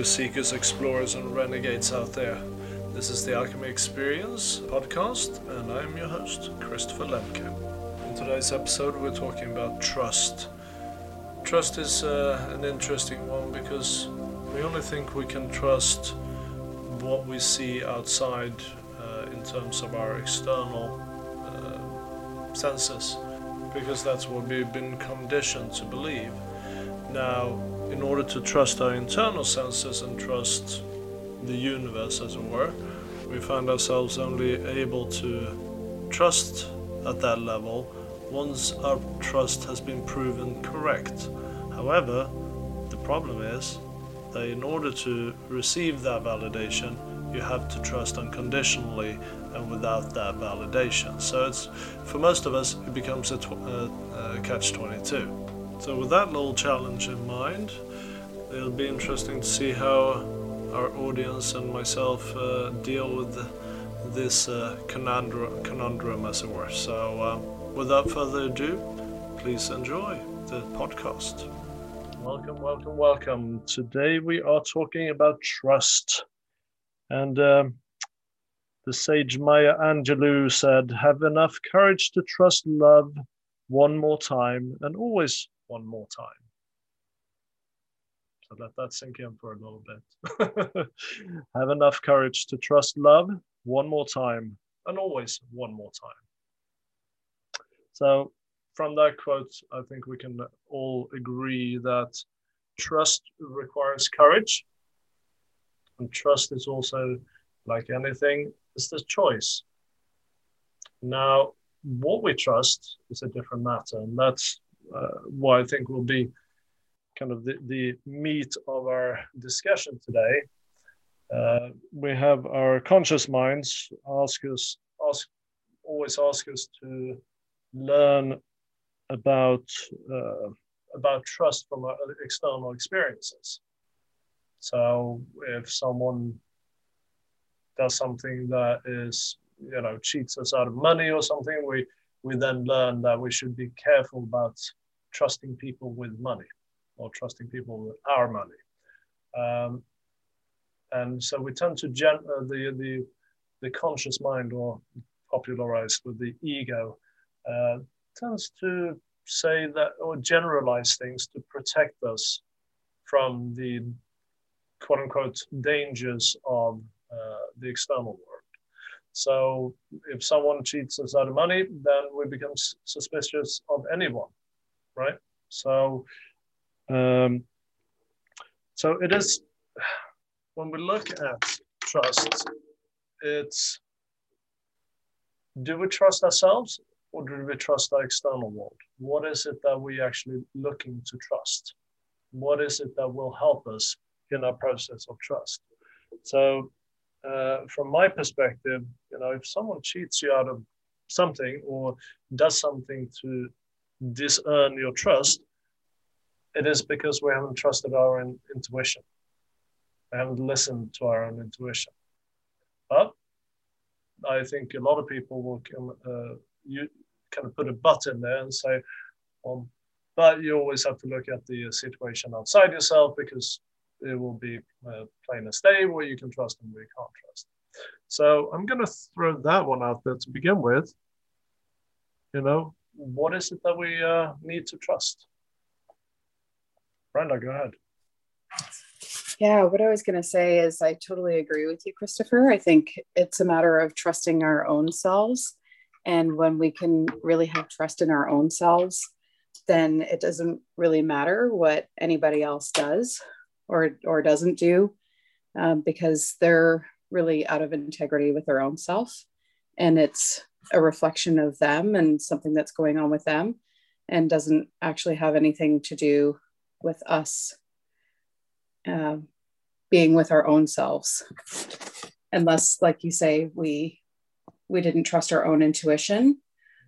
you seekers, explorers, and renegades out there. This is the Alchemy Experience podcast, and I am your host, Christopher Lemke. In today's episode, we're talking about trust. Trust is uh, an interesting one because we only think we can trust what we see outside uh, in terms of our external uh, senses, because that's what we've been conditioned to believe. Now, in order to trust our internal senses and trust the universe, as it were, we find ourselves only able to trust at that level once our trust has been proven correct. However, the problem is that in order to receive that validation, you have to trust unconditionally and without that validation. So it's for most of us, it becomes a, tw- a, a catch 22. So, with that little challenge in mind, it'll be interesting to see how our audience and myself uh, deal with this uh, conundrum, conundrum, as it were. So, um, without further ado, please enjoy the podcast. Welcome, welcome, welcome. Today we are talking about trust. And um, the sage Maya Angelou said, Have enough courage to trust love one more time and always one more time. So let that sink in for a little bit. Have enough courage to trust love one more time and always one more time. So, from that quote, I think we can all agree that trust requires courage. And trust is also, like anything, it's the choice. Now, what we trust is a different matter. And that's what I think will be kind of the, the meat of our discussion today. Uh, we have our conscious minds ask us, ask, always ask us to learn about uh, about trust from our external experiences. So if someone does something that is, you know, cheats us out of money or something, we we then learn that we should be careful about trusting people with money or trusting people with our money. Um, and so we tend to gen- uh, the, the, the conscious mind, or popularized with the ego, uh, tends to say that or generalize things to protect us from the quote unquote dangers of uh, the external world. So if someone cheats us out of money, then we become suspicious of anyone right? So, um, so it is when we look at trust, it's do we trust ourselves or do we trust our external world? What is it that we're actually looking to trust? What is it that will help us in our process of trust? So, uh, from my perspective, you know, if someone cheats you out of something or does something to disearn your trust, it is because we haven't trusted our own intuition. We haven't listened to our own intuition. But I think a lot of people will uh, you kind of put a but in there and say, but you always have to look at the situation outside yourself because it will be uh, plain as day where you can trust and where you can't trust. So I'm going to throw that one out there to begin with. You know, what is it that we uh, need to trust? Brenda, go ahead. Yeah, what I was going to say is I totally agree with you, Christopher. I think it's a matter of trusting our own selves. And when we can really have trust in our own selves, then it doesn't really matter what anybody else does or, or doesn't do um, because they're really out of integrity with their own self. And it's a reflection of them and something that's going on with them and doesn't actually have anything to do with us uh, being with our own selves unless like you say we we didn't trust our own intuition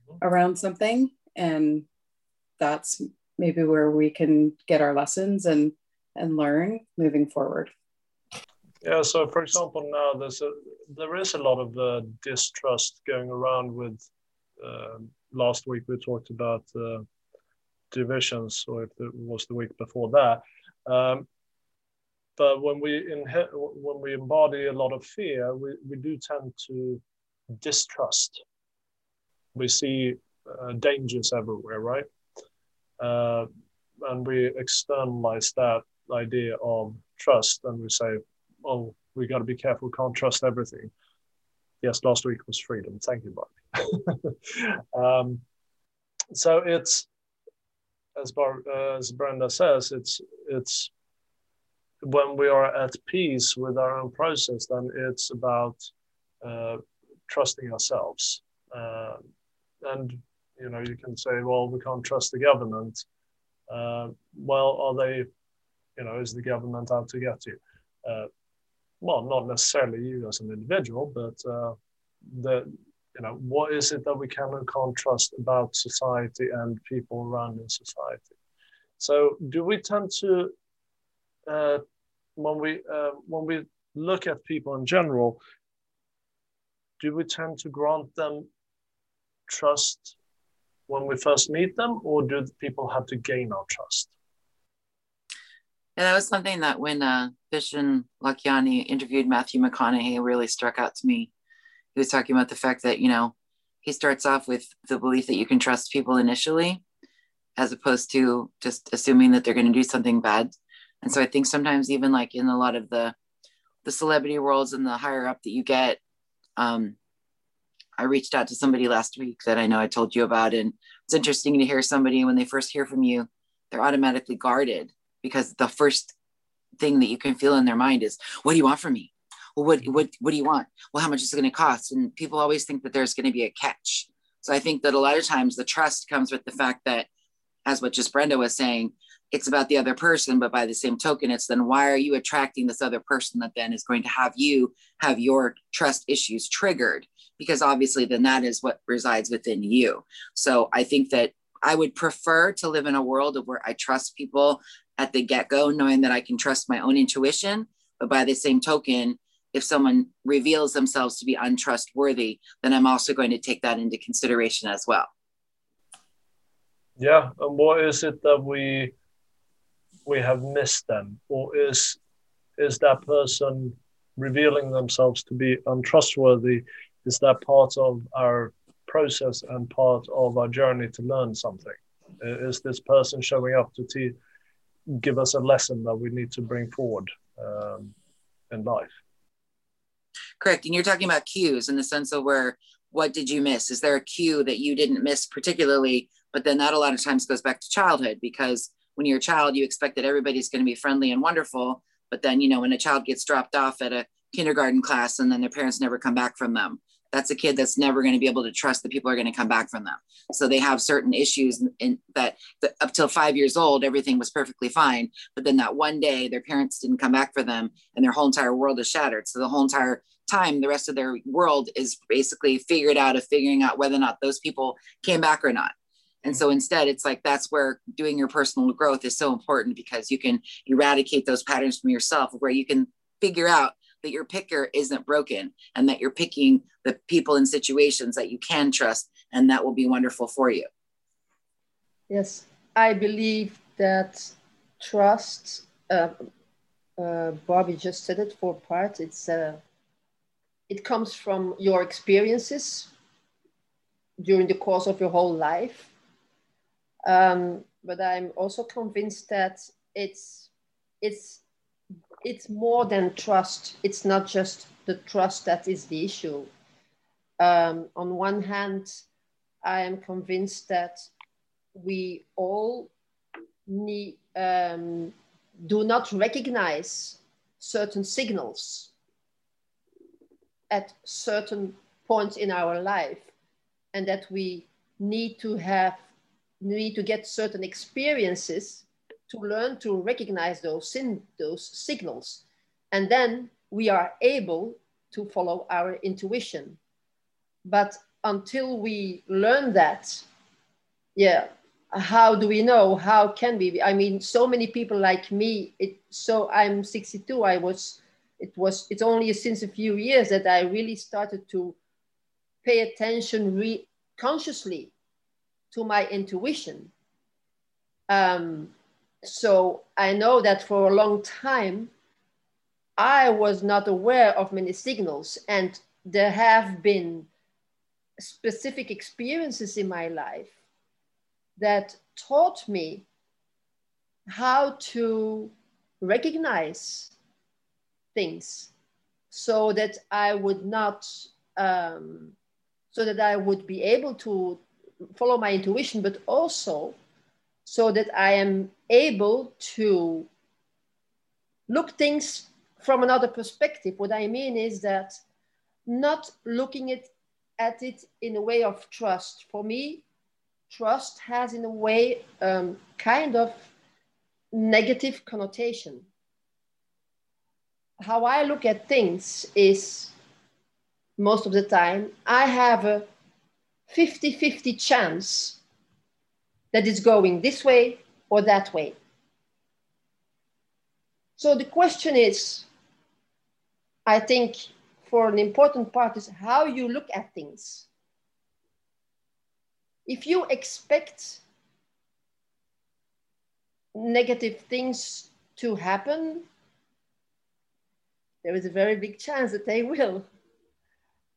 mm-hmm. around something and that's maybe where we can get our lessons and and learn moving forward yeah. So, for example, now there's a there is a lot of uh, distrust going around with. Uh, last week we talked about uh, divisions, or if it was the week before that. Um, but when we inhe- when we embody a lot of fear, we, we do tend to distrust. We see uh, dangers everywhere, right? Uh, and we externalize that idea of trust, and we say, "Oh, we got to be careful. Can't trust everything." Yes, last week was freedom. Thank you, Bobby. um, so it's as Bar, uh, as Brenda says, it's it's when we are at peace with our own process, then it's about uh, trusting ourselves. Uh, and you know, you can say, well, we can't trust the government. Uh, well, are they? You know, is the government out to get you? Well, not necessarily you as an individual, but uh, the you know, what is it that we can and can't trust about society and people around in society? So, do we tend to uh, when we uh, when we look at people in general, do we tend to grant them trust when we first meet them, or do people have to gain our trust? And that was something that when uh, Vishen Lakhiani interviewed Matthew McConaughey really struck out to me. He was talking about the fact that, you know, he starts off with the belief that you can trust people initially, as opposed to just assuming that they're going to do something bad and so I think sometimes even like in a lot of the the celebrity worlds and the higher up that you get, um, I reached out to somebody last week that I know I told you about, and it's interesting to hear somebody when they first hear from you, they're automatically guarded because the first thing that you can feel in their mind is, "What do you want from me? Well, what what what do you want? Well, how much is it going to cost?" And people always think that there's going to be a catch. So I think that a lot of times the trust comes with the fact that, as what just Brenda was saying, it's about the other person but by the same token it's then why are you attracting this other person that then is going to have you have your trust issues triggered because obviously then that is what resides within you so i think that i would prefer to live in a world of where i trust people at the get-go knowing that i can trust my own intuition but by the same token if someone reveals themselves to be untrustworthy then i'm also going to take that into consideration as well yeah and what is it that we we have missed them, or is is that person revealing themselves to be untrustworthy? Is that part of our process and part of our journey to learn something? Is this person showing up to te- give us a lesson that we need to bring forward um, in life? Correct. And you're talking about cues in the sense of where what did you miss? Is there a cue that you didn't miss particularly? But then that a lot of times goes back to childhood because when you're a child, you expect that everybody's going to be friendly and wonderful. But then, you know, when a child gets dropped off at a kindergarten class and then their parents never come back from them, that's a kid that's never going to be able to trust that people are going to come back from them. So they have certain issues in, that, that up till five years old, everything was perfectly fine. But then that one day, their parents didn't come back for them and their whole entire world is shattered. So the whole entire time, the rest of their world is basically figured out of figuring out whether or not those people came back or not. And so instead, it's like that's where doing your personal growth is so important because you can eradicate those patterns from yourself, where you can figure out that your picker isn't broken and that you're picking the people and situations that you can trust, and that will be wonderful for you. Yes, I believe that trust. Uh, uh, Bobby just said it for part. It's uh, it comes from your experiences during the course of your whole life um, but I'm also convinced that it's it's it's more than trust. It's not just the trust that is the issue. Um, on one hand, I am convinced that we all need um, do not recognize certain signals at certain points in our life, and that we need to have need to get certain experiences to learn to recognize those, sin, those signals. And then we are able to follow our intuition. But until we learn that, yeah, how do we know? How can we? I mean, so many people like me, it, so I'm 62, I was, it was, it's only since a few years that I really started to pay attention re- consciously to my intuition. Um, so I know that for a long time, I was not aware of many signals, and there have been specific experiences in my life that taught me how to recognize things so that I would not, um, so that I would be able to follow my intuition, but also so that I am able to look things from another perspective. What I mean is that not looking at, it in a way of trust. For me, trust has in a way um, kind of negative connotation. How I look at things is most of the time, I have a 50 50 chance that it's going this way or that way. So the question is, I think for an important part is how you look at things. If you expect negative things to happen, there is a very big chance that they will.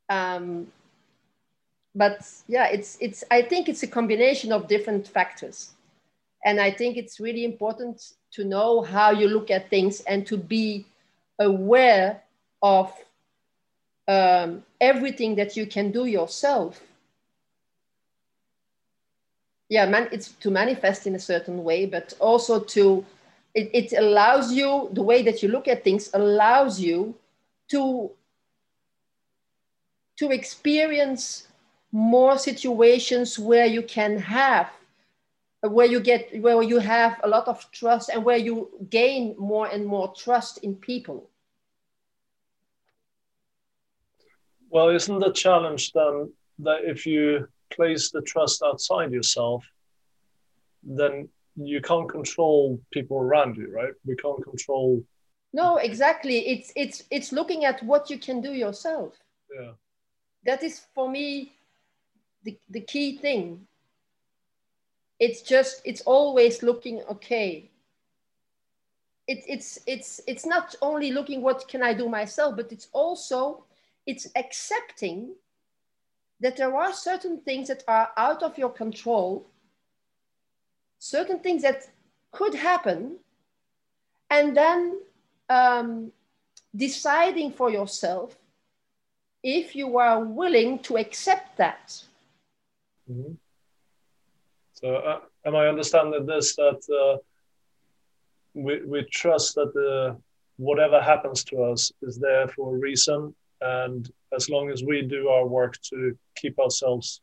Um, but yeah, it's it's. I think it's a combination of different factors, and I think it's really important to know how you look at things and to be aware of um, everything that you can do yourself yeah man it's to manifest in a certain way but also to it, it allows you the way that you look at things allows you to to experience more situations where you can have where you get where you have a lot of trust and where you gain more and more trust in people well isn't the challenge then that if you place the trust outside yourself, then you can't control people around you, right? We can't control. No, exactly. It's it's it's looking at what you can do yourself. Yeah. That is for me the, the key thing. It's just it's always looking okay. It, it's it's it's not only looking what can I do myself, but it's also it's accepting that there are certain things that are out of your control, certain things that could happen, and then um, deciding for yourself if you are willing to accept that. Mm-hmm. So, uh, am I understanding this that uh, we, we trust that the, whatever happens to us is there for a reason and as long as we do our work to keep ourselves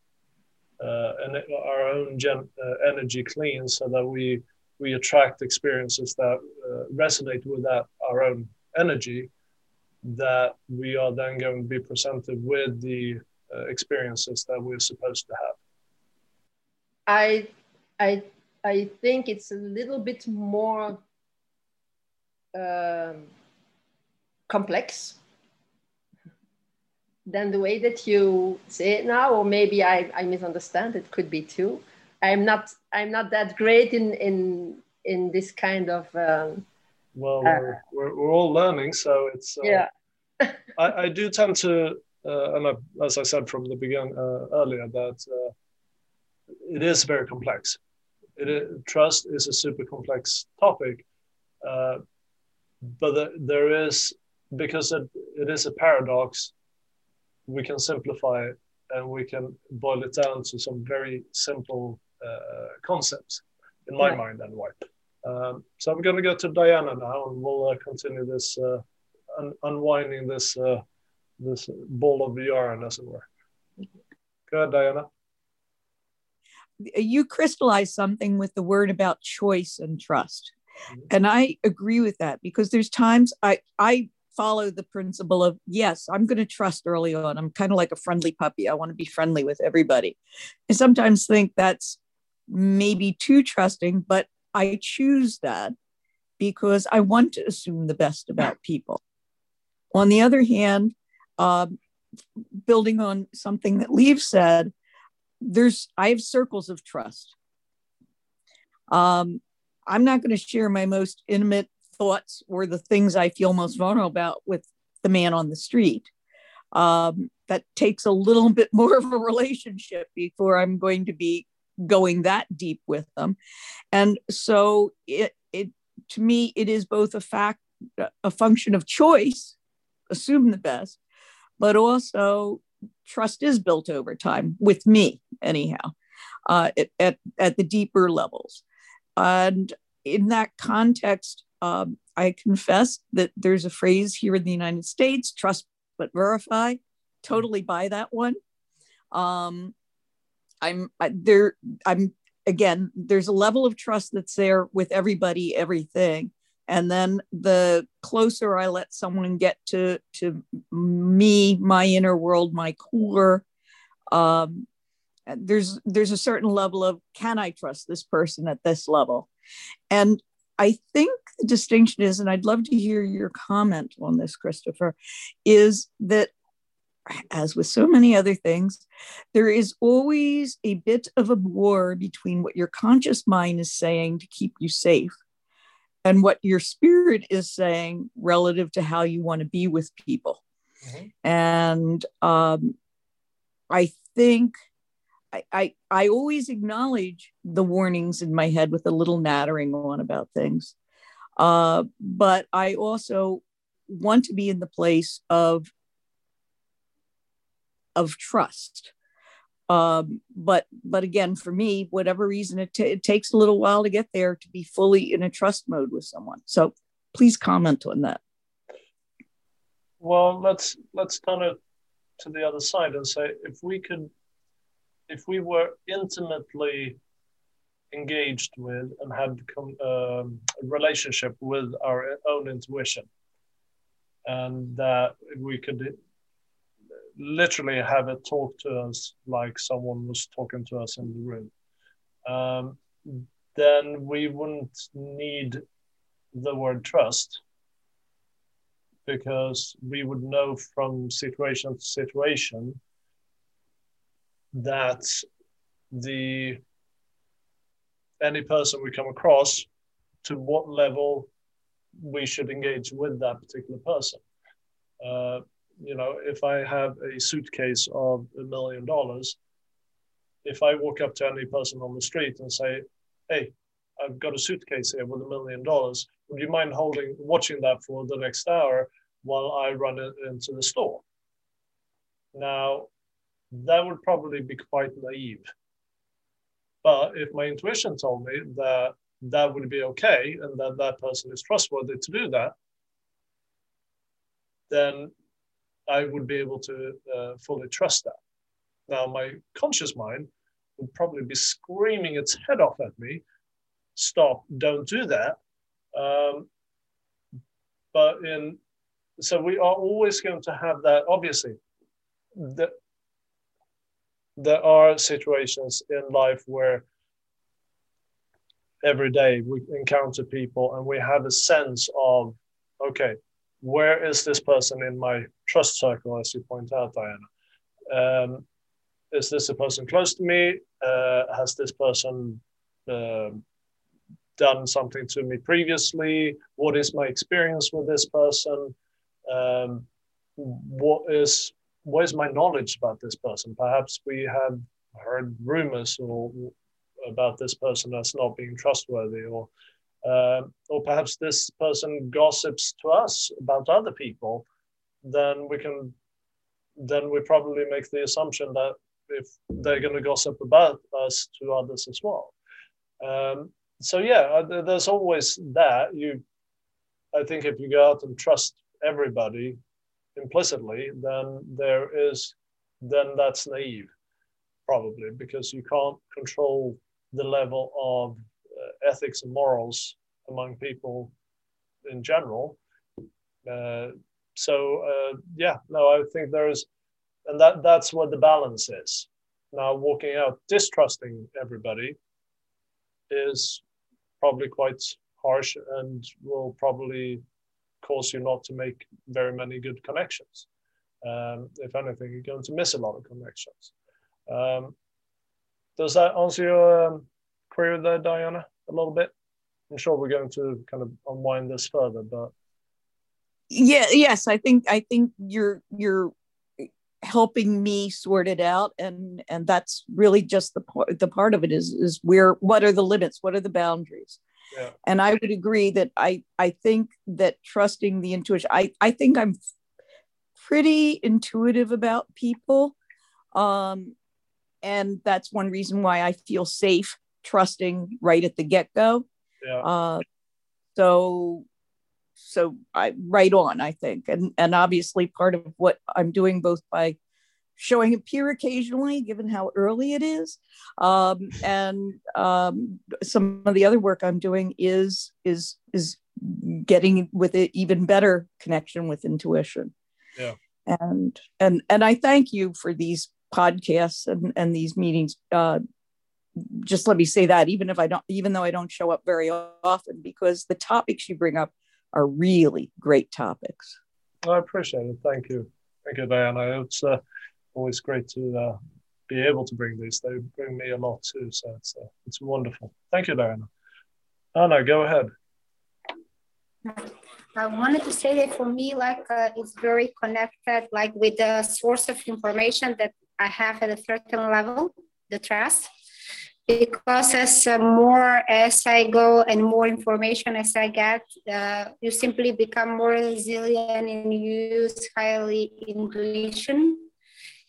uh, and our own gen- uh, energy clean so that we we attract experiences that uh, resonate with that our own energy that we are then going to be presented with the uh, experiences that we're supposed to have i i i think it's a little bit more um, complex than the way that you say it now, or maybe I, I misunderstand. It could be too. I'm not I'm not that great in in in this kind of. Um, well, uh, we're, we're, we're, all learning, so it's. Uh, yeah. I, I do tend to, uh, and I, as I said from the beginning uh, earlier, that uh, it is very complex. It trust is a super complex topic, uh, but the, there is because it, it is a paradox we can simplify it and we can boil it down to some very simple uh, concepts in my mind anyway. Um, so I'm going to go to Diana now, and we'll uh, continue this uh, un- unwinding this uh, this ball of yarn, as it were. Go ahead, Diana. You crystallize something with the word about choice and trust, mm-hmm. and I agree with that because there's times I I follow the principle of yes i'm going to trust early on. I'm kind of like a friendly puppy. I want to be friendly with everybody. And sometimes think that's maybe too trusting but i choose that because i want to assume the best about people. On the other hand um, building on something that Liv said there's i have circles of trust um, i'm not going to share my most intimate thoughts or the things I feel most vulnerable about with the man on the street. Um, that takes a little bit more of a relationship before I'm going to be going that deep with them. And so it, it to me, it is both a fact, a function of choice, assume the best, but also trust is built over time with me anyhow uh, at, at the deeper levels. And in that context um, i confess that there's a phrase here in the united states trust but verify. Totally buy that one. Um, i'm I, there i'm again there's a level of trust that's there with everybody everything and then the closer i let someone get to to me my inner world my core um, there's there's a certain level of can i trust this person at this level? And i think the distinction is and i'd love to hear your comment on this christopher is that as with so many other things there is always a bit of a war between what your conscious mind is saying to keep you safe and what your spirit is saying relative to how you want to be with people. Mm-hmm. And um, I think I, I, I always acknowledge the warnings in my head with a little nattering on about things. Uh, but I also want to be in the place of of trust um, but but again, for me, whatever reason, it, t- it takes a little while to get there to be fully in a trust mode with someone. So please comment on that. Well, let's let's turn it to the other side and say if we could, if we were intimately engaged with and had um, a relationship with our own intuition, and that we could literally have it talk to us like someone was talking to us in the room, um, then we wouldn't need the word trust because we would know from situation to situation that the any person we come across to what level we should engage with that particular person. Uh, you know, if I have a suitcase of a million dollars, if I walk up to any person on the street and say, "Hey, I've got a suitcase here with a million dollars. Would you mind holding, watching that for the next hour while I run it into the store?" Now, that would probably be quite naive. But if my intuition told me that that would be okay and that that person is trustworthy to do that, then I would be able to uh, fully trust that. Now, my conscious mind would probably be screaming its head off at me stop, don't do that. Um, but in so we are always going to have that. Obviously, that there are situations in life where every day we encounter people and we have a sense of okay where is this person in my trust circle, as you point out, Diana? Um, is this a person close to me? Uh, has this person uh, done something to me previously? What is my experience with this person? Um, what is what is my knowledge about this person? Perhaps we have heard rumors or about this person as not being trustworthy, or uh, or perhaps this person gossips to us about other people, then we can, then we probably make the assumption that if they're going to gossip about us to others as well. Um, so yeah, uh, there's always that. You, I think, if you go out and trust everybody implicitly, then there is, then that's naive, probably because you can't control the level of uh, ethics and morals among people in general. Uh, so uh, yeah, no, I think there is, and that that's what the balance is. Now walking out distrusting everybody is probably quite harsh and will probably cause you not to make very many good connections. Um, if anything, you're going to miss a lot of connections. Um, does that answer your um, query there, Diana, a little bit? I'm sure we're going to kind of unwind this further, but yeah, yes, I think I think you're you're helping me sort it out and and that's really just the part the part of it is is where what are the limits what are the boundaries yeah. and i would agree that i i think that trusting the intuition i i think i'm pretty intuitive about people um and that's one reason why i feel safe trusting right at the get-go yeah. uh so so I right on, I think. And and obviously part of what I'm doing both by showing up here occasionally, given how early it is, um, and um, some of the other work I'm doing is is is getting with it even better connection with intuition. Yeah. And and and I thank you for these podcasts and, and these meetings. Uh, just let me say that even if I don't, even though I don't show up very often, because the topics you bring up are really great topics. I appreciate it. Thank you. Thank you, Diana. It's uh, always great to uh, be able to bring these. They bring me a lot too. So it's, uh, it's wonderful. Thank you, Diana. Anna, go ahead. I wanted to say that for me, like uh, it's very connected, like with the source of information that I have at a certain level, the trust because as uh, more as I go and more information as I get, uh, you simply become more resilient and use highly intuition.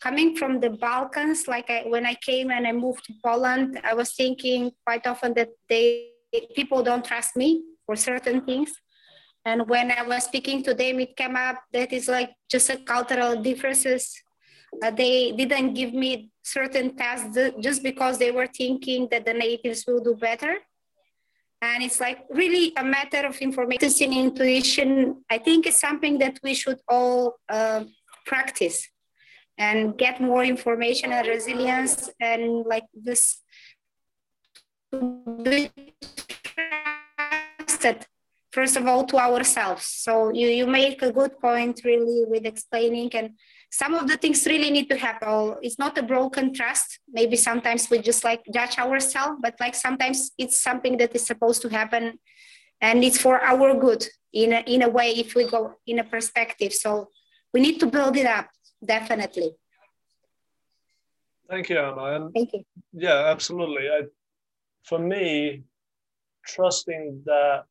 Coming from the Balkans, like I, when I came and I moved to Poland, I was thinking quite often that they people don't trust me for certain things. And when I was speaking to them, it came up that is like just a cultural differences uh, they didn't give me certain tasks just because they were thinking that the natives will do better. And it's like really a matter of information intuition. I think it's something that we should all uh, practice and get more information and resilience and like this trusted first of all to ourselves so you you make a good point really with explaining and some of the things really need to happen. Oh, it's not a broken trust. Maybe sometimes we just like judge ourselves, but like sometimes it's something that is supposed to happen and it's for our good in a, in a way if we go in a perspective. So we need to build it up, definitely. Thank you, Anna. And Thank you. Yeah, absolutely. I, for me, trusting that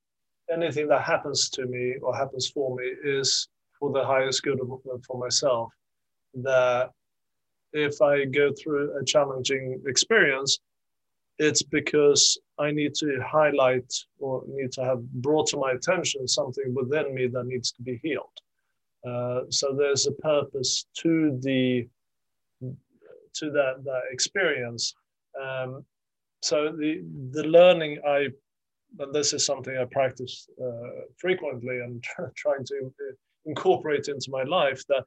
anything that happens to me or happens for me is for the highest good of, for myself that if I go through a challenging experience, it's because I need to highlight or need to have brought to my attention something within me that needs to be healed. Uh, so there's a purpose to the to that that experience. Um, so the the learning I, and this is something I practice uh, frequently and trying to incorporate into my life. That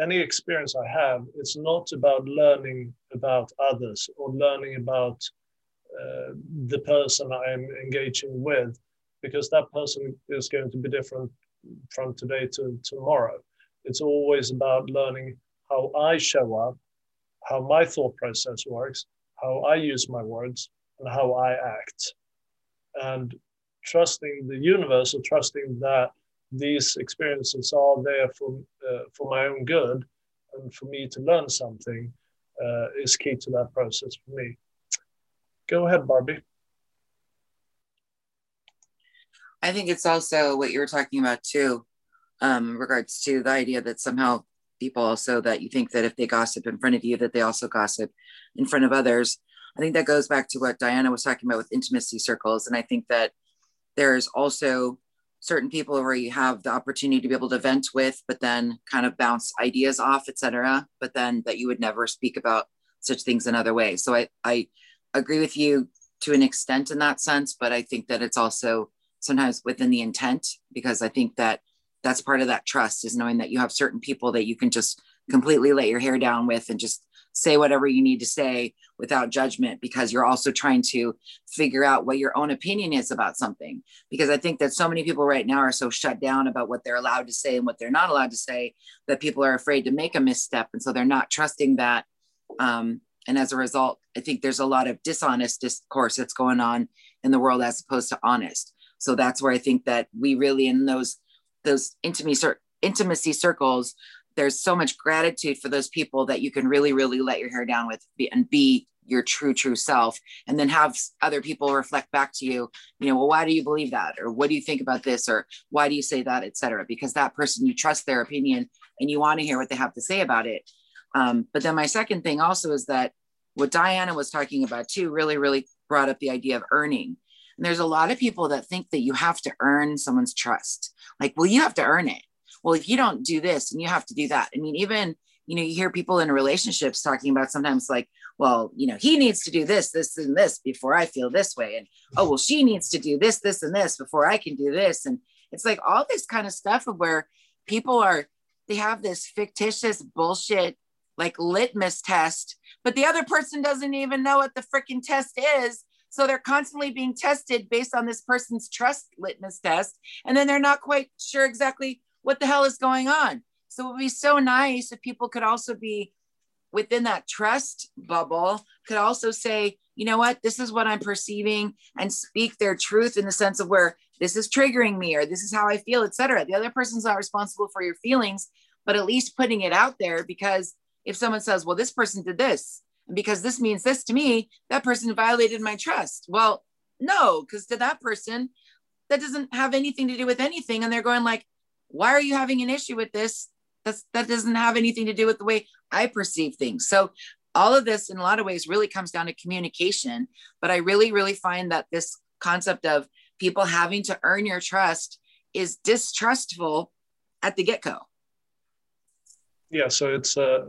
any experience I have, it's not about learning about others or learning about uh, the person I am engaging with, because that person is going to be different from today to tomorrow. It's always about learning how I show up, how my thought process works, how I use my words, and how I act. And trusting the universe or trusting that these experiences are there for, uh, for my own good and for me to learn something uh, is key to that process for me. Go ahead, Barbie. I think it's also what you were talking about too, um, in regards to the idea that somehow people also that you think that if they gossip in front of you, that they also gossip in front of others. I think that goes back to what Diana was talking about with intimacy circles. And I think that there's also certain people where you have the opportunity to be able to vent with, but then kind of bounce ideas off, etc. But then that you would never speak about such things another way. So I, I agree with you to an extent in that sense, but I think that it's also sometimes within the intent because I think that that's part of that trust is knowing that you have certain people that you can just completely let your hair down with and just say whatever you need to say without judgment because you're also trying to figure out what your own opinion is about something. Because I think that so many people right now are so shut down about what they're allowed to say and what they're not allowed to say that people are afraid to make a misstep. And so they're not trusting that. Um, and as a result, I think there's a lot of dishonest discourse that's going on in the world as opposed to honest. So that's where I think that we really in those those intimacy intimacy circles, there's so much gratitude for those people that you can really really let your hair down with and be your true true self and then have other people reflect back to you you know well why do you believe that? or what do you think about this? or why do you say that? etc because that person you trust their opinion and you want to hear what they have to say about it. Um, but then my second thing also is that what diana was talking about too really really brought up the idea of earning. And there's a lot of people that think that you have to earn someone's trust. Like well you have to earn it well if you don't do this and you have to do that i mean even you know you hear people in relationships talking about sometimes like well, you know, he needs to do this, this, and this before I feel this way. And oh, well, she needs to do this, this, and this before I can do this. And it's like all this kind of stuff of where people are, they have this fictitious bullshit like litmus test, but the other person doesn't even know what the freaking test is. So they're constantly being tested based on this person's trust litmus test. And then they're not quite sure exactly what the hell is going on. So it would be so nice if people could also be within that trust bubble could also say, you know what, this is what I'm perceiving and speak their truth in the sense of where this is triggering me or this is how I feel, etc. The other person's not responsible for your feelings, but at least putting it out there because if someone says, well, this person did this, and because this means this to me, that person violated my trust. Well, no, because to that person, that doesn't have anything to do with anything. And they're going like, why are you having an issue with this? That's, that doesn't have anything to do with the way I perceive things. So all of this in a lot of ways really comes down to communication. But I really, really find that this concept of people having to earn your trust is distrustful at the get-go. Yeah, so it's uh,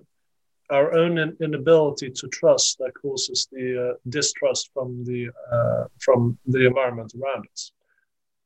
our own inability to trust that causes the uh, distrust from the uh, from the environment around us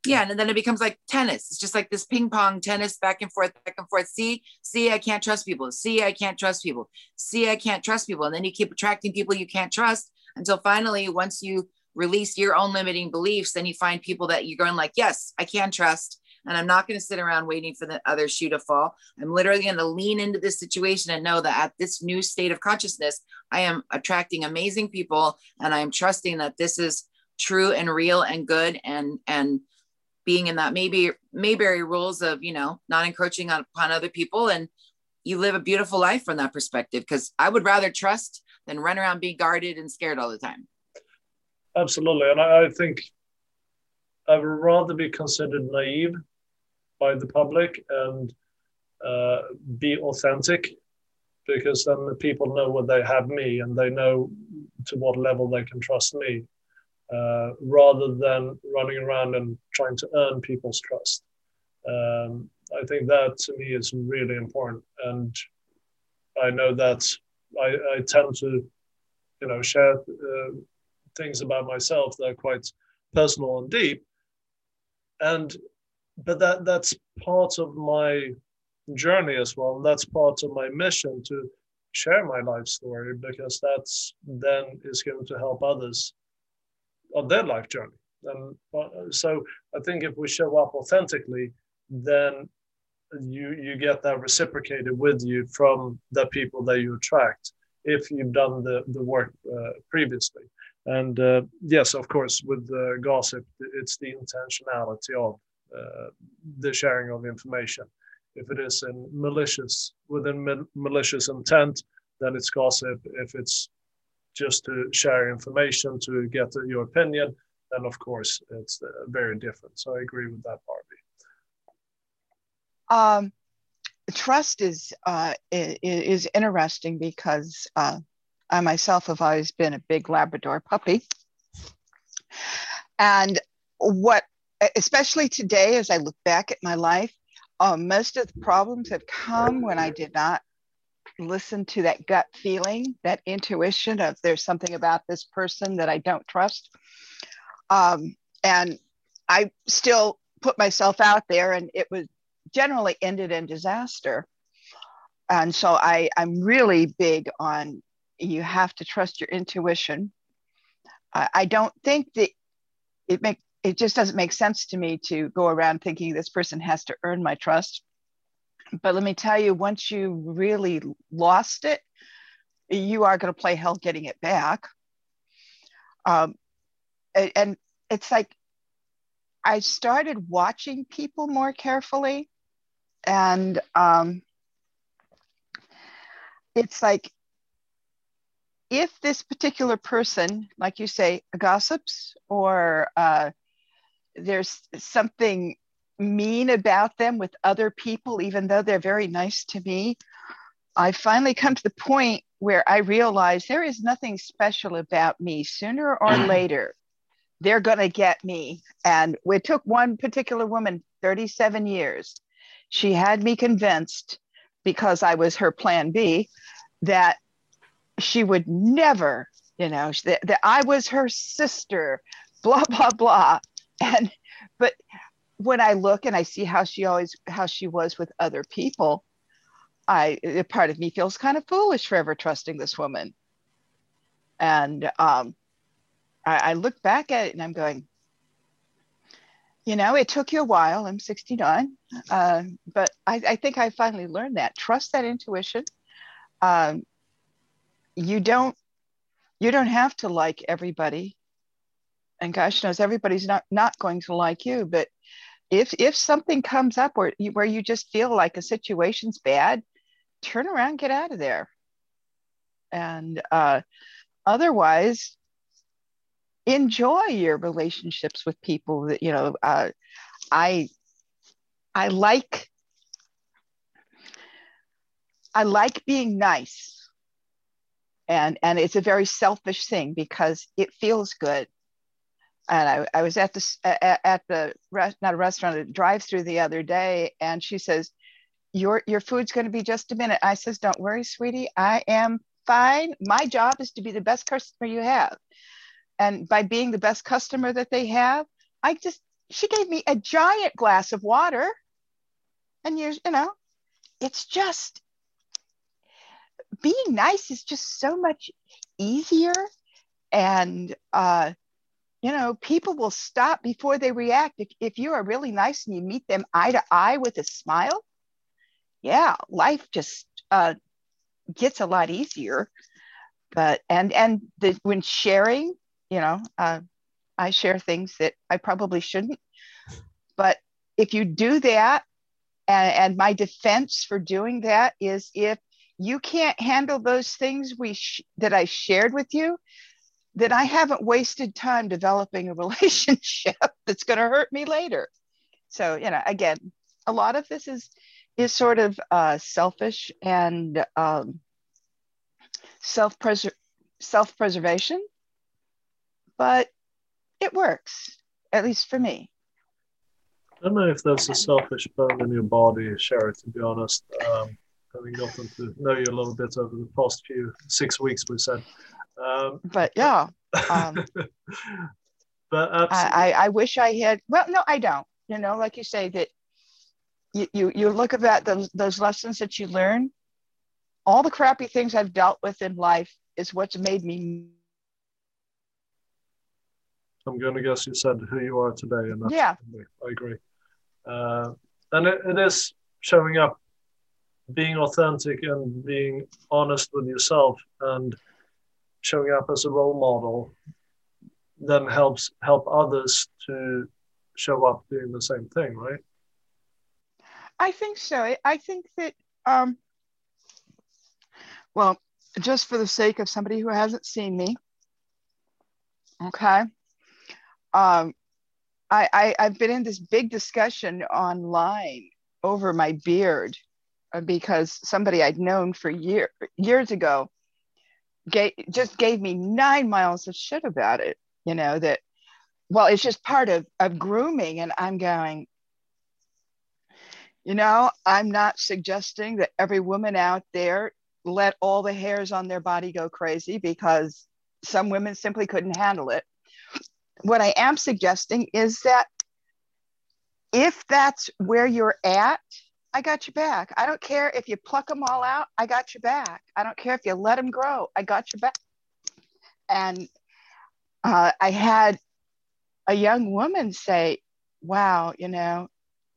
yeah and then it becomes like tennis. It's just like this ping pong tennis back and forth back and forth. See see i can't trust people. See i can't trust people. See i can't trust people. And then you keep attracting people you can't trust until finally once you release your own limiting beliefs then you find people that you're going like yes i can trust and i'm not going to sit around waiting for the other shoe to fall. I'm literally going to lean into this situation and know that at this new state of consciousness i am attracting amazing people and i am trusting that this is true and real and good and and being in that maybe Mayberry rules of you know not encroaching on, upon other people. And you live a beautiful life from that perspective because I would rather trust than run around being guarded and scared all the time. Absolutely, and I, I think I would rather be considered naive by the public and uh, be authentic because then the people know what they have me and they know to what level they can trust me uh, rather than running around and trying to earn people's trust. Um, I think that to me is really important, and I know that I, I tend to, you know, share uh, things about myself that are quite personal and deep, and but that that's part of my journey as well. And that's part of my mission to share my life story because that's then is going to help others on their life journey. And uh, so I think if we show up authentically, then you you get that reciprocated with you from the people that you attract if you've done the the work uh, previously. And uh, yes, of course, with gossip, it's the intentionality of uh, the sharing of information. If it is in malicious within malicious intent, then it's gossip. If it's just to share information to get your opinion, then of course it's uh, very different. So I agree with that, Barbie. Um, trust is uh, is interesting because uh, I myself have always been a big Labrador puppy, and what especially today as I look back at my life, uh, most of the problems have come when I did not listen to that gut feeling, that intuition of there's something about this person that I don't trust. Um, and I still put myself out there, and it was generally ended in disaster. And so I, I'm really big on you have to trust your intuition. I, I don't think that it make it just doesn't make sense to me to go around thinking this person has to earn my trust but let me tell you, once you really lost it, you are going to play hell getting it back. Um, and it's like I started watching people more carefully. And um, it's like if this particular person, like you say, gossips or uh, there's something mean about them with other people, even though they're very nice to me, I finally come to the point where I realize there is nothing special about me. Sooner or mm. later, they're going to get me. And it took one particular woman 37 years. She had me convinced because I was her plan B that she would never, you know, that, that I was her sister, blah, blah, blah. And, but when I look and I see how she always, how she was with other people, I, a part of me feels kind of foolish for ever trusting this woman. And um, I, I look back at it and I'm going, you know, it took you a while. I'm 69, uh, but I, I, think I finally learned that. Trust that intuition. Um, you don't you don't have to like everybody and gosh knows everybody's not not going to like you but if if something comes up where you, where you just feel like a situation's bad turn around get out of there. And uh, otherwise enjoy your relationships with people that you know uh, i i like i like being nice. And and it's a very selfish thing because it feels good and I, I was at the at, at the rest, not a restaurant a drive through the other day and she says your your food's going to be just a minute. I says don't worry sweetie. I am fine. My job is to be the best customer you have. And by being the best customer that they have i just she gave me a giant glass of water. And you you know it's just being nice is just so much easier and uh, you know people will stop before they react. If, if you are really nice and you meet them eye to eye with a smile yeah life just uh, gets a lot easier. But and and the, when sharing you know uh, i share things that i probably shouldn't. But if you do that and, and my defense for doing that is if you can't handle those things we sh- that I shared with you, then I haven't wasted time developing a relationship that's going to hurt me later. So, you know, again, a lot of this is is sort of uh, selfish and um, self self preservation, but it works at least for me. I don't know if that's a selfish bone in your body, Sherry. To be honest, um, having gotten to know you a little bit over the past few six weeks, we said. Um, but yeah. Um, but I, I wish I had, well, no, I don't. You know, like you say, that you, you, you look at that, those, those lessons that you learn, all the crappy things I've dealt with in life is what's made me. I'm going to guess you said who you are today, and yeah, I agree. Uh, and it, it is showing up being authentic and being honest with yourself and showing up as a role model then helps help others to show up doing the same thing right? I think so. I think that um well just for the sake of somebody who hasn't seen me okay um I, I i've been in this big discussion online over my beard uh, because somebody I'd known for year, years ago gave, just gave me nine miles of shit about it. You know, that, well, it's just part of, of grooming. And I'm going, you know, I'm not suggesting that every woman out there let all the hairs on their body go crazy because some women simply couldn't handle it. What I am suggesting is that if that's where you're at, I got your back. I don't care if you pluck them all out, I got your back. I don't care if you let them grow, I got your back. And uh, I had a young woman say, Wow, you know,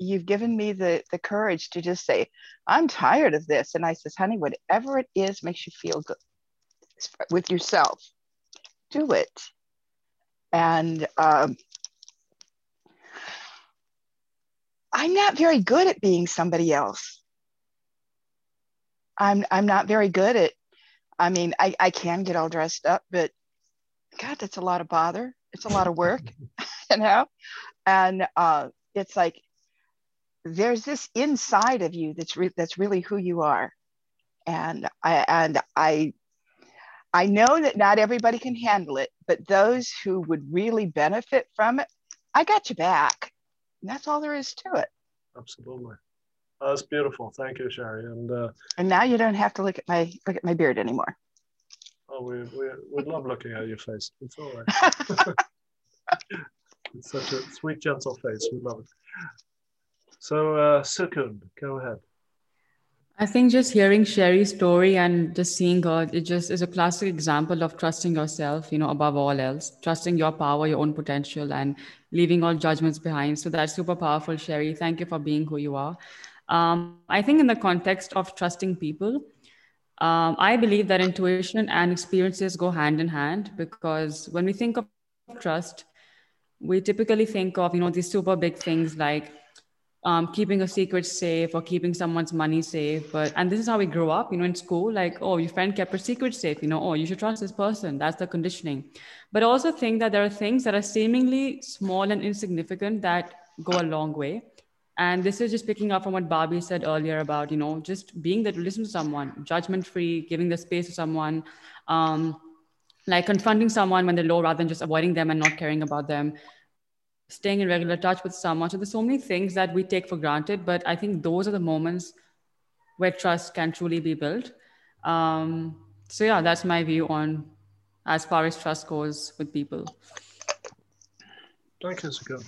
you've given me the, the courage to just say, I'm tired of this. And I says, honey, whatever it is makes you feel good with yourself, do it. And um, I'm not very good at being somebody else. I'm I'm not very good at I mean, I, I can get all dressed up, but God, that's a lot of bother. It's a lot of work, you know? And uh, it's like there's this inside of you that's re- that's really who you are. And I and I I know that not everybody can handle it, but those who would really benefit from it, I got you back. And that's all there is to it. Absolutely. Oh, that's beautiful. Thank you, Sherry. And uh, and now you don't have to look at my look at my beard anymore. Oh, we we we love looking at your face. It's all right. it's such a sweet, gentle face. We love it. So, uh, Sukun, go ahead. I think just hearing Sherry's story and just seeing her, it just is a classic example of trusting yourself, you know, above all else, trusting your power, your own potential, and leaving all judgments behind. So that's super powerful, Sherry. Thank you for being who you are. Um, I think in the context of trusting people, um, I believe that intuition and experiences go hand in hand because when we think of trust, we typically think of you know these super big things like um, keeping a secret safe or keeping someone's money safe. But and this is how we grow up, you know, in school. Like, oh, your friend kept her secret safe. You know, oh, you should trust this person. That's the conditioning. But also think that there are things that are seemingly small and insignificant that go a long way. And this is just picking up from what Barbie said earlier about, you know, just being there to listen to someone, judgment free, giving the space to someone, um, like confronting someone when they're low rather than just avoiding them and not caring about them, staying in regular touch with someone. So there's so many things that we take for granted, but I think those are the moments where trust can truly be built. Um, so yeah, that's my view on as far as trust goes with people. Thank you, Sukan.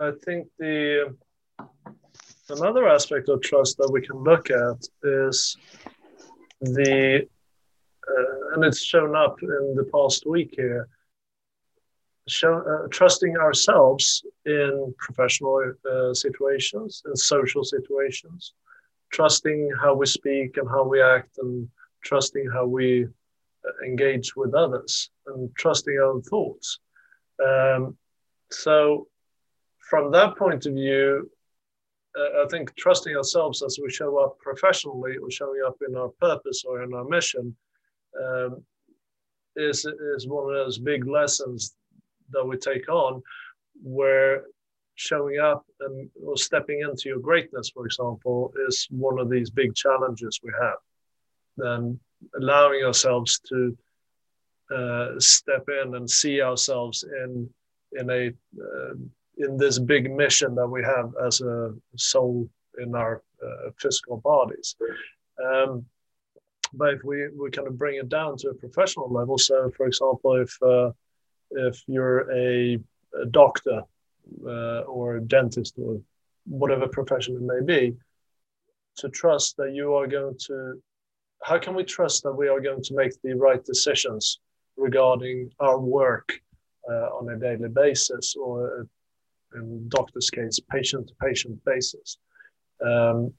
I think the another aspect of trust that we can look at is the uh, and it's shown up in the past week here show, uh, trusting ourselves in professional uh, situations and social situations trusting how we speak and how we act and trusting how we uh, engage with others and trusting our own thoughts. Um, so from that point of view, uh, I think trusting ourselves as we show up professionally or showing up in our purpose or in our mission um, is, is one of those big lessons that we take on where showing up and or stepping into your greatness, for example, is one of these big challenges we have. Then allowing ourselves to uh, step in and see ourselves in in a uh, in this big mission that we have as a soul in our uh, physical bodies. Um, but if we, we kind of bring it down to a professional level, so for example, if uh, if you're a, a doctor uh, or a dentist or whatever profession it may be, to trust that you are going to, how can we trust that we are going to make the right decisions regarding our work uh, on a daily basis or in doctor's case, patient to patient basis. Um,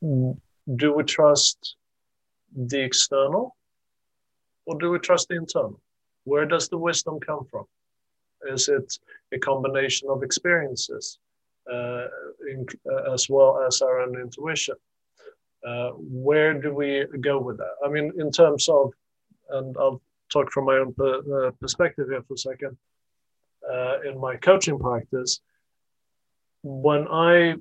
do we trust the external or do we trust the internal? Where does the wisdom come from? Is it a combination of experiences uh, in, uh, as well as our own intuition? Uh, where do we go with that? I mean, in terms of, and I'll talk from my own per, uh, perspective here for a second. Uh, in my coaching practice, when I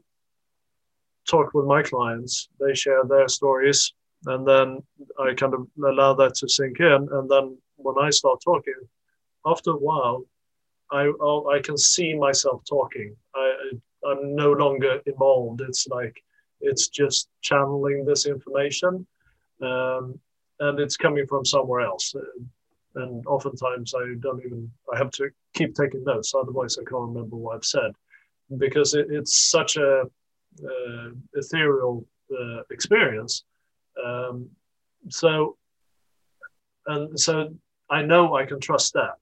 talk with my clients, they share their stories, and then I kind of allow that to sink in. And then when I start talking, after a while, I I'll, i can see myself talking. I I'm no longer involved. It's like it's just channeling this information, um, and it's coming from somewhere else. And oftentimes I don't even I have to keep taking notes, otherwise I can't remember what I've said because it, it's such a uh, ethereal uh, experience. Um, so, and so I know I can trust that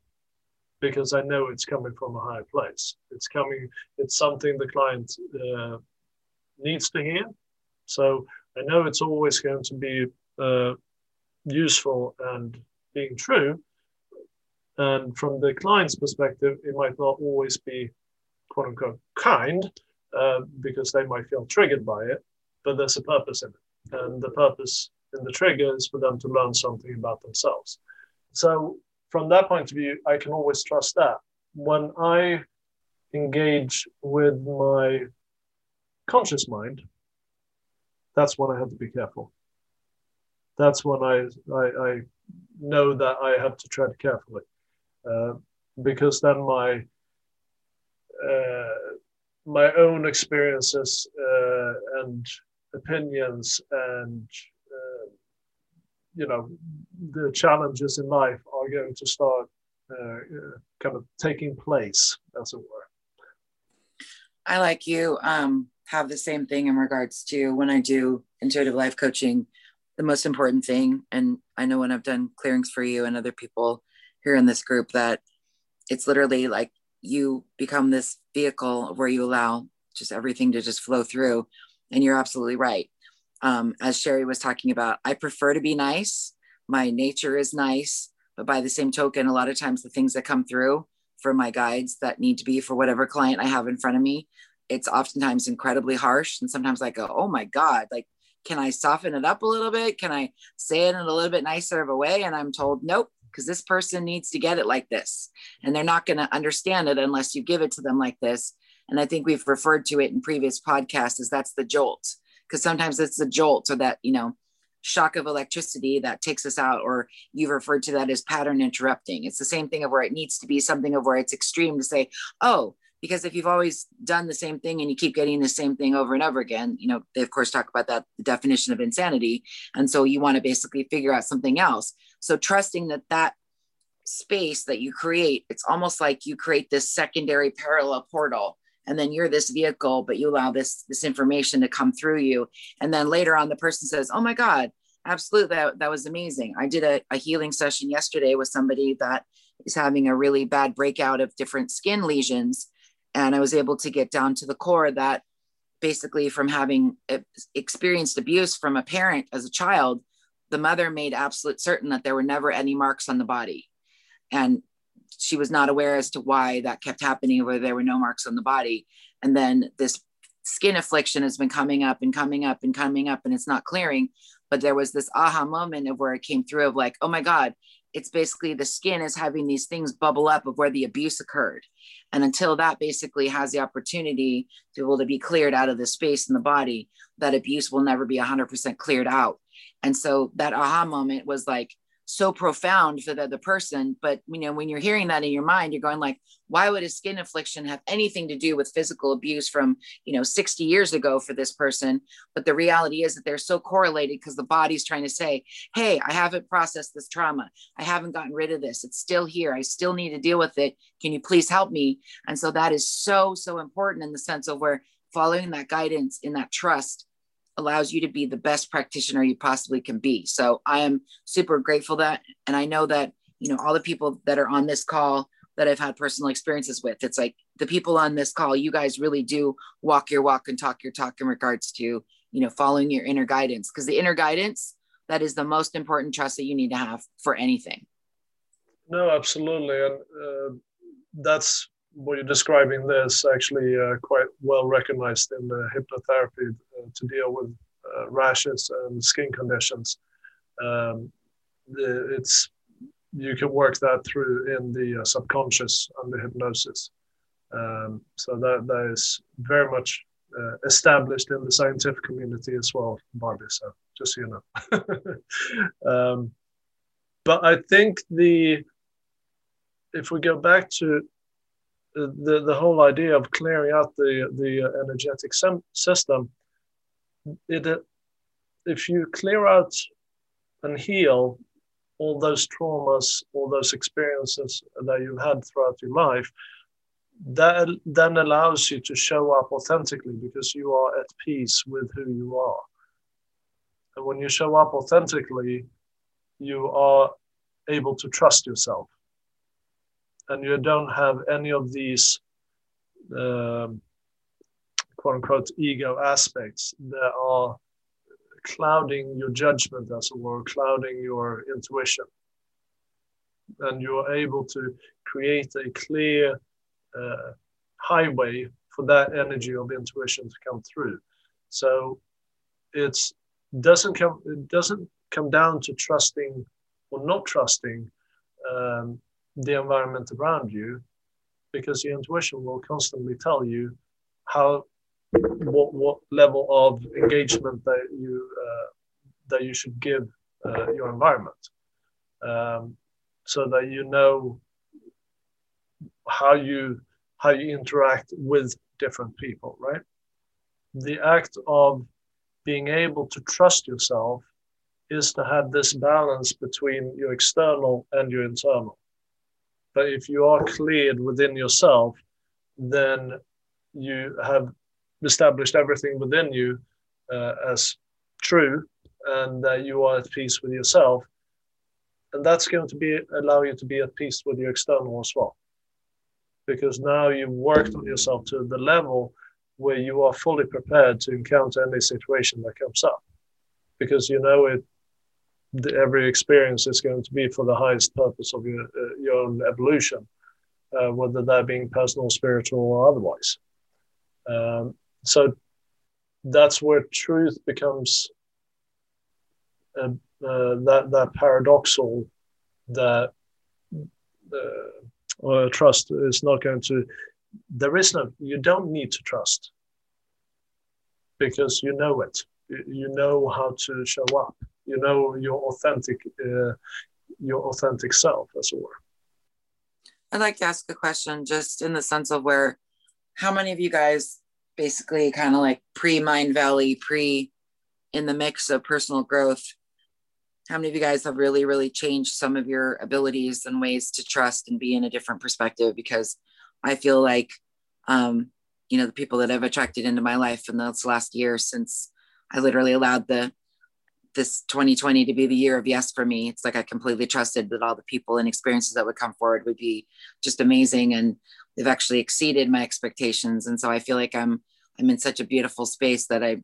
because I know it's coming from a higher place. It's coming. It's something the client uh, needs to hear. So I know it's always going to be uh, useful and being true. And from the client's perspective, it might not always be quote unquote kind, uh, because they might feel triggered by it, but there's a purpose in it. And the purpose in the trigger is for them to learn something about themselves. So, from that point of view, I can always trust that. When I engage with my conscious mind, that's when I have to be careful. That's when I, I, I know that I have to tread carefully. Uh, because then my uh, my own experiences uh, and opinions and you know the challenges in life are going to start uh, kind of taking place as it were i like you um, have the same thing in regards to when i do intuitive life coaching the most important thing and i know when i've done clearings for you and other people here in this group that it's literally like you become this vehicle where you allow just everything to just flow through. And you're absolutely right. Um, as Sherry was talking about, I prefer to be nice. My nature is nice. But by the same token, a lot of times the things that come through for my guides that need to be for whatever client I have in front of me, it's oftentimes incredibly harsh. And sometimes I go, oh my God, like, can I soften it up a little bit? Can I say it in a little bit nicer of a way? And I'm told, nope, because this person needs to get it like this. And they're not going to understand it unless you give it to them like this. And I think we've referred to it in previous podcasts as that's the jolt, because sometimes it's the jolt or that, you know, shock of electricity that takes us out, or you've referred to that as pattern interrupting. It's the same thing of where it needs to be something of where it's extreme to say, oh, because if you've always done the same thing and you keep getting the same thing over and over again you know they of course talk about that the definition of insanity and so you want to basically figure out something else so trusting that that space that you create it's almost like you create this secondary parallel portal and then you're this vehicle but you allow this this information to come through you. And then later on the person says oh my god absolutely that, that was amazing. I did a, a healing session yesterday with somebody that is having a really bad breakout of different skin lesions. And i was able to get down to the core that basically from having experienced abuse from a parent as a child the mother made absolute certain that there were never any marks on the body. And she was not aware as to why that kept happening where there were no marks on the body and then this skin affliction has been coming up and coming up and coming up and it's not clearing but there was this aha moment of where it came through of like oh my god it's basically the skin is having these things bubble up of where the abuse occurred. And until that basically has the opportunity to be able to be cleared out of the space in the body, that abuse will never be 100% cleared out. And so that aha moment was like, so profound for the other person but you know when you're hearing that in your mind you're going like why would a skin affliction have anything to do with physical abuse from you know 60 years ago for this person? But the reality is that they're so correlated because the body's trying to say hey i haven't processed this trauma. I haven't gotten rid of this. It's still here. I still need to deal with it. Can you please help me? And so that is so so important in the sense of where following that guidance in that trust allows you to be the best practitioner you possibly can be. So I am super grateful that, and I know that, you know, all the people that are on this call that I've had personal experiences with, it's like the people on this call, you guys really do walk your walk and talk your talk in regards to, you know, following your inner guidance. Because the inner guidance, that is the most important trust that you need to have for anything. No, absolutely. And uh, that's what you're describing there is actually uh, quite well recognized in hypnotherapy uh, to deal with uh, rashes and skin conditions. Um, it's you can work that through in the uh, subconscious under hypnosis. Um, so that that is very much uh, established in the scientific community as well, Barbie. So just so you know. um, but I think the if we go back to the, the whole idea of clearing out the, the uh, energetic sem- system, it, uh, if you clear out and heal all those traumas, all those experiences that you've had throughout your life, that then allows you to show up authentically because you are at peace with who you are. And when you show up authentically, you are able to trust yourself and you don't have any of these um, quote unquote ego aspects that are clouding your judgment, as it were, clouding your intuition. And you're able to create a clear uh, highway for that energy of intuition to come through. So it's doesn't come it doesn't come down to trusting or not trusting um, the environment around you because your intuition will constantly tell you how what what level of engagement that you uh, that you should give uh, your environment um, so that you know how you how you interact with different people right the act of being able to trust yourself is to have this balance between your external and your internal. But if you are cleared within yourself, then you have established everything within you uh, as true and that you are at peace with yourself. And that's going to be allow you to be at peace with your external as well. Because now you've worked on yourself to the level where you are fully prepared to encounter any situation that comes up because you know it the, every experience is going to be for the highest purpose of your, uh, your own evolution uh, whether that being personal spiritual or otherwise. Um, so that's where truth becomes uh, uh that that paradoxal that uh, trust is not going to there is no you don't need to trust because you know it. You know how to show up you know your authentic uh, your authentic self as it were. I'd like to ask a question just in the sense of where how many of you guys basically kind of like pre mind valley pre in the mix of personal growth how many of you guys have really really changed some of your abilities and ways to trust and be in a different perspective? Because I feel like, um, you know, the people that I've attracted into my life in this last year since I literally allowed the this 2020 to be the year of yes for me. It's like I completely trusted that all the people and experiences that would come forward would be just amazing, and they've actually exceeded my expectations. And so I feel like I'm I'm in such a beautiful space that I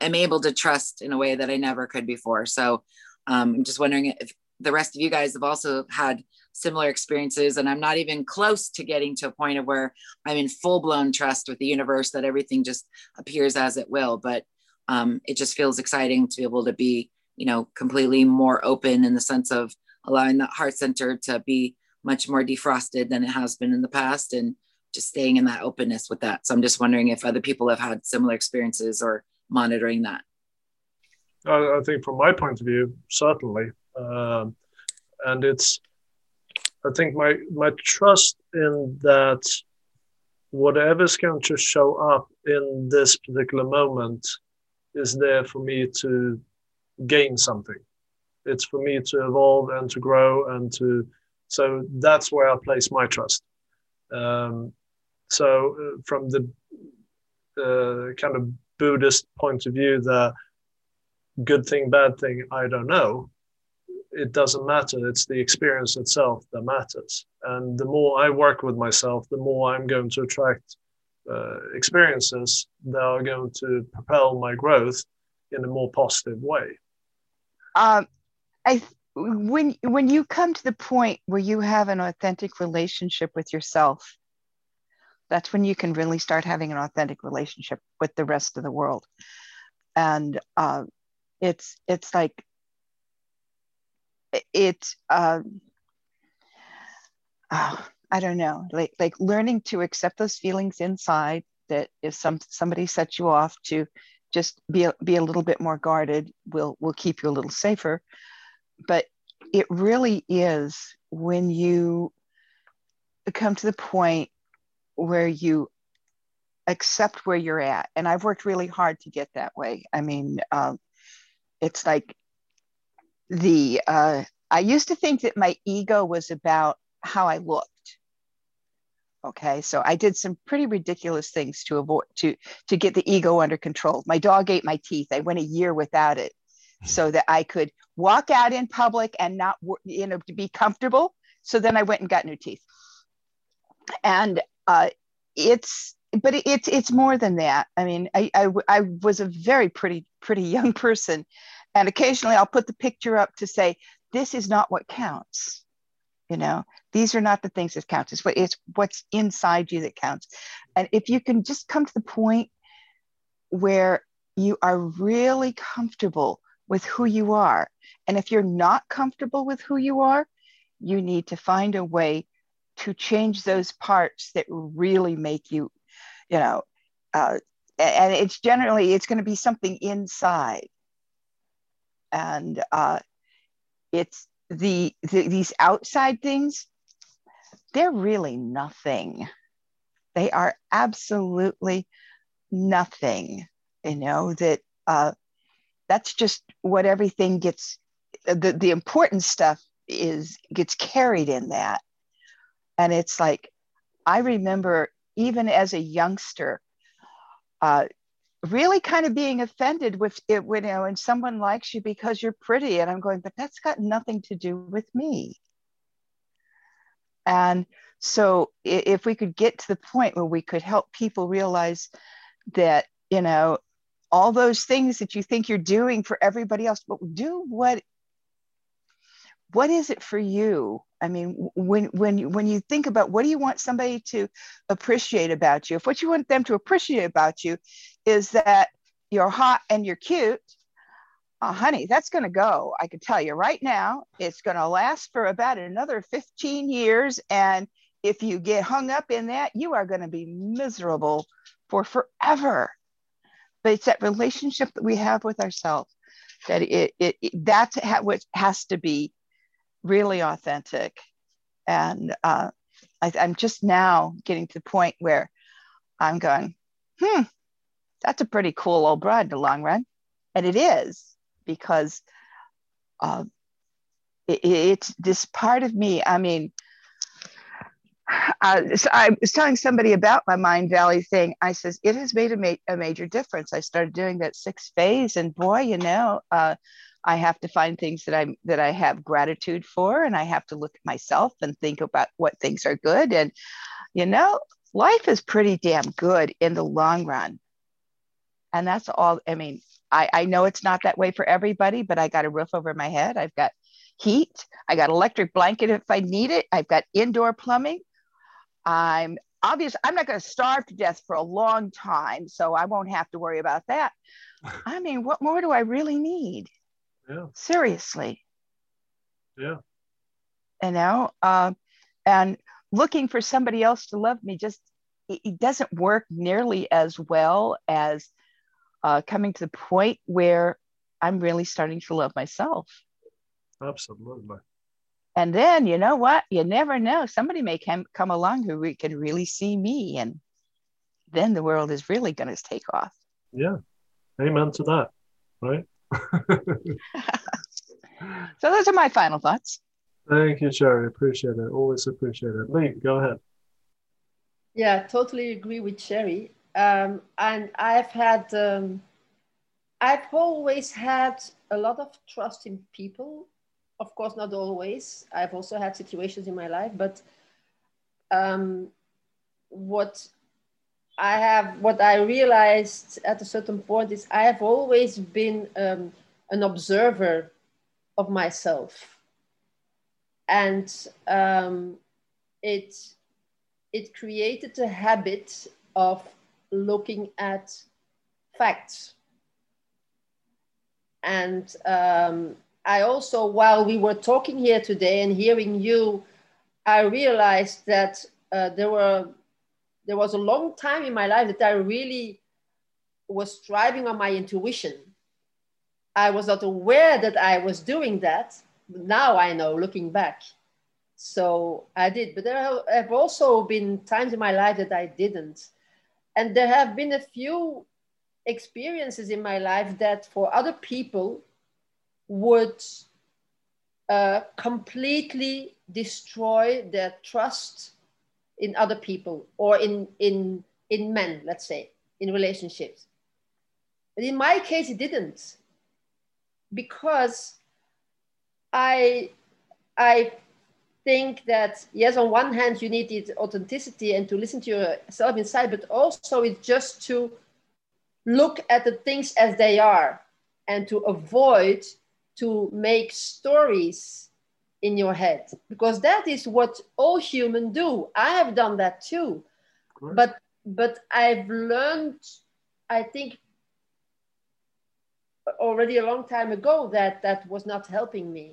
am able to trust in a way that I never could before. So um, I'm just wondering if the rest of you guys have also had similar experiences and i'm not even close to getting to a point of where i'm in full blown trust with the universe that everything just appears as it will but um, it just feels exciting to be able to be you know completely more open in the sense of allowing that heart center to be much more defrosted than it has been in the past and just staying in that openness with that. So i'm just wondering if other people have had similar experiences or monitoring that. I, think from my point of view certainly. Um, and it's I think my my trust in that whatever's going to show up in this particular moment is there for me to gain something. It's for me to evolve and to grow and to so that's where I place my trust. Um, so uh, from the uh, kind of Buddhist point of view, the good thing, bad thing, I don't know it doesn't matter. It's the experience itself that matters. And the more I work with myself, the more I'm going to attract uh, experiences that are going to propel my growth in a more positive way. Um, I when when you come to the point where you have an authentic relationship with yourself, that's when you can really start having an authentic relationship with the rest of the world. And uh, it's it's like it uh, oh, I don't know, like like learning to accept those feelings inside. That if some somebody sets you off to just be a, be a little bit more guarded, will will keep you a little safer. But it really is when you come to the point where you accept where you're at. And I've worked really hard to get that way. I mean, um, it's like the uh, I used to think that my ego was about how I looked. Okay, so I did some pretty ridiculous things to avoid to to get the ego under control. My dog ate my teeth. I went a year without it, so that I could walk out in public and not you know to be comfortable. So then I went and got new teeth, and uh, it's but it's it's more than that. I mean, I, I I was a very pretty pretty young person, and occasionally I'll put the picture up to say, this is not what counts. You know, these are not the things that count. It's what it's what's inside you that counts. And if you can just come to the point where you are really comfortable with who you are, and if you're not comfortable with who you are, you need to find a way to change those parts that really make you, you know, uh, and it's generally it's going to be something inside, and uh, it's the, the these outside things. They're really nothing. They are absolutely nothing. You know that uh, that's just what everything gets. The the important stuff is gets carried in that and it's like, I remember even as a youngster, uh, really kind of being offended with it when, you know, when someone likes you because you're pretty. And I'm going, but that's got nothing to do with me. And so if we could get to the point where we could help people realize that, you know, all those things that you think you're doing for everybody else, but do what what is it for you? I mean when when when you think about what do you want somebody to appreciate about you? If what you want them to appreciate about you is that you're hot and you're cute uh, honey that's going to go. I can tell you right now it's going to last for about another 15 years. And if you get hung up in that you are going to be miserable for forever. But it's that relationship that we have with ourselves that it, it, it that's what has to be really authentic. And uh, I, I'm just now getting to the point where I'm going, hmm, that's a pretty cool old broad in the long run. And it is because uh, it, it's this part of me. I mean, uh, so I was telling somebody about my Mind Valley thing. I says it has made a, ma- a major difference. I started doing that six phase, and boy, you know, uh, I have to find things that I'm that I have gratitude for, and I have to look at myself and think about what things are good. And you know, life is pretty damn good in the long run. And that's all. I mean, I, I know it's not that way for everybody, but I got a roof over my head. I've got heat. I got electric blanket if I need it. I've got indoor plumbing. I'm obvious. I'm not going to starve to death for a long time, so I won't have to worry about that. I mean, what more do I really need? Yeah. Seriously. Yeah. You know, um, and looking for somebody else to love me just it, it doesn't work nearly as well as uh, coming to the point where I'm really starting to love myself. Absolutely. And then you know what? You never know. Somebody may come come along who re- can really see me, and then the world is really going to take off. Yeah. Amen to that. Right. So those are my final thoughts. Thank you, Sherry. Appreciate it. Always appreciate it. Lee, go ahead. Yeah, totally agree with Sherry. Um, and I've had, um, I've always had a lot of trust in people. Of course, not always. I've also had situations in my life, but um, what I have what I realized at a certain point is I have always been um, an observer of myself, and um, it it created a habit of looking at facts. And um, I also, while we were talking here today and hearing you, I realized that uh, there were there was a long time in my life that I really was striving on my intuition. I was not aware that I was doing that. Now I know looking back. So I did. But there have also been times in my life that I didn't. And there have been a few experiences in my life that for other people would uh, completely destroy their trust in other people or in in in men let's say in relationships. But in my case it didn't because i i think that yes on one hand you need the authenticity and to listen to yourself inside but also it's just to look at the things as they are and to avoid to make stories in your head. Because that is what all humans do. I have done that too. But but i've learned i think already a long time ago that that was not helping me.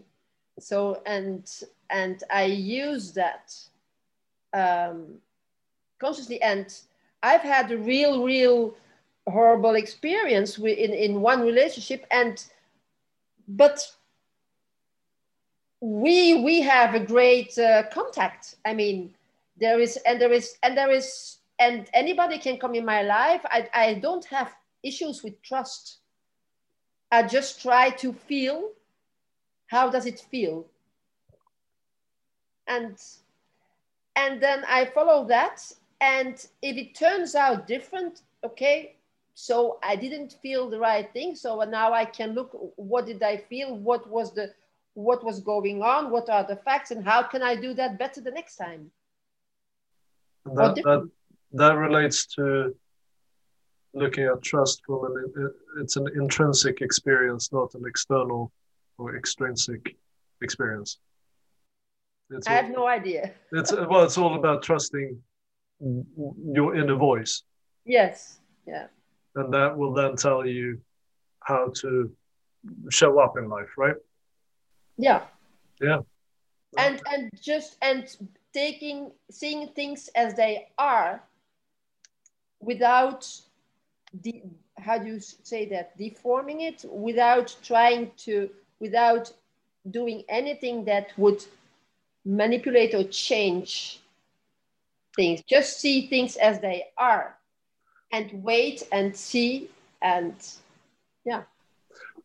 So and and i use that um, consciously. And i've had a real real horrible experience in, in one relationship. And but we we have a great uh, contact. I mean there is and there is and there is and anybody can come in my life. I, I don't have issues with trust. I just try to feel how does it feel? And and then i follow that and if it turns out different okay so i didn't feel the right thing so now i can look what did i feel? What was the what was going on what are the facts and how can i do that better the next time? That, that, that relates to looking at trust from an it's an intrinsic experience not an external or extrinsic experience. It's i have no idea. it's well it's all about trusting your inner voice. Yes yeah. And that will then tell you how to show up in life right yeah. Yeah. And and just and taking seeing things as they are without the how do you say that? Deforming it without trying to without doing anything that would manipulate or change things. Just see things as they are and wait and see and yeah.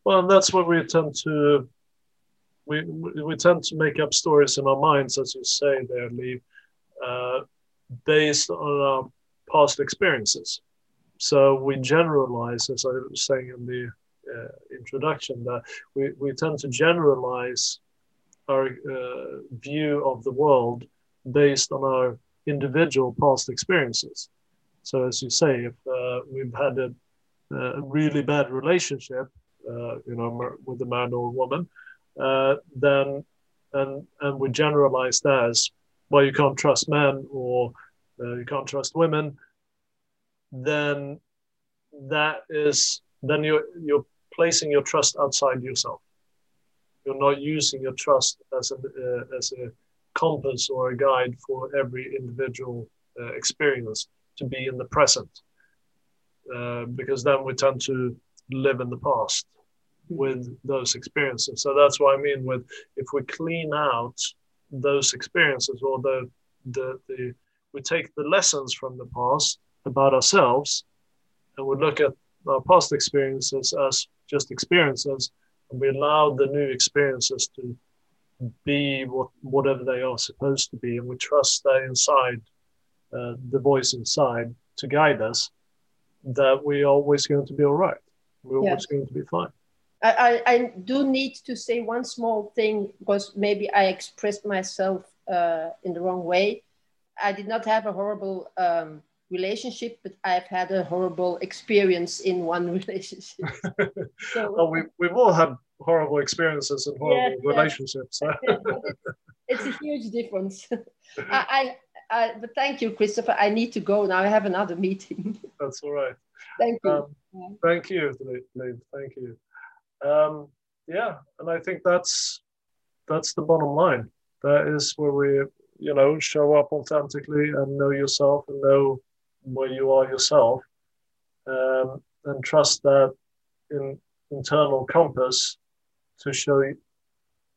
Well and that's what we tend to we, we tend to make up stories in our minds as you say there Lee, uh, based on our past experiences. So we generalize as i was saying in the uh, introduction that we, we tend to generalize our uh, view of the world based on our individual past experiences. So as you say, if uh, we've had a, a, really bad relationship, uh, you know, with a man or a woman, uh, then and and we generalize as well, you can't trust men or uh, you can't trust women. Then that is then you're you're placing your trust outside yourself. You're not using your trust as a uh, as a compass or a guide for every individual uh, experience to be in the present uh, because then we tend to live in the past with those experiences. So that's what I mean with if we clean out those experiences or the the, the we take the lessons from the past about ourselves and we look at our past experiences as just experiences and we allow the new experiences to be what whatever they are supposed to be and we trust that inside uh, the voice inside to guide us, that we're always going to be all right. We're yeah. always going to be fine. I, I, I, do need to say one small thing because maybe I expressed myself uh, in the wrong way. I did not have a horrible um, relationship, but I've had a horrible experience in one relationship. so, well, we, we've all had horrible experiences and horrible yeah, relationships. Yeah. it's, it's, a huge difference. I, uh, but thank you, Christopher. I need to go now. I have another meeting. That's all right. Thank you. Um, thank you, Liv. Thank you. Um, yeah, and I think that's that's the bottom line. That is where we, you know, show up authentically and know yourself and know where you are yourself, um, and trust that in internal compass to show you,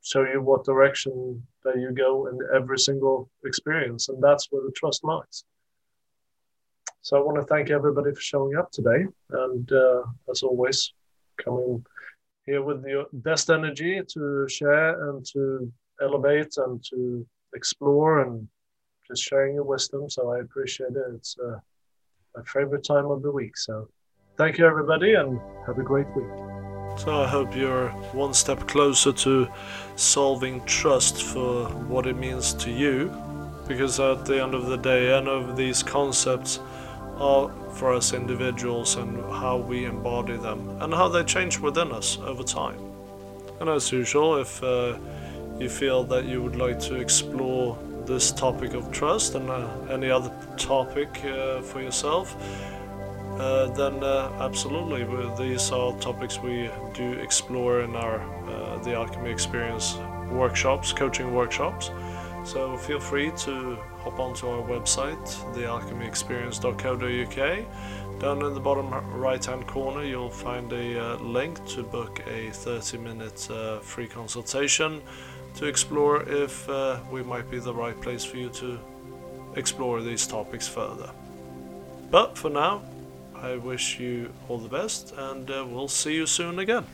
show you what direction that you go in every single experience. And that's where the trust lies. So I want to thank everybody for showing up today. And uh, as always, coming here with your best energy to share and to elevate and to explore and just sharing your wisdom. So I appreciate it. It's uh, my favorite time of the week. So thank you, everybody, and have a great week. So I hope you're one step closer to solving trust for what it means to you, because at the end of the day, any of these concepts are for us individuals and how we embody them and how they change within us over time. And as usual, if uh, you feel that you would like to explore this topic of trust and uh, any other topic uh, for yourself, uh, then uh, absolutely, these are topics we do explore in our uh, the Alchemy Experience workshops, coaching workshops. So feel free to hop onto our website, thealchemyexperience.co.uk. Down in the bottom right hand corner, you'll find a uh, link to book a 30 minute uh, free consultation to explore if uh, we might be the right place for you to explore these topics further. But for now, I wish you all the best and uh, we'll see you soon again.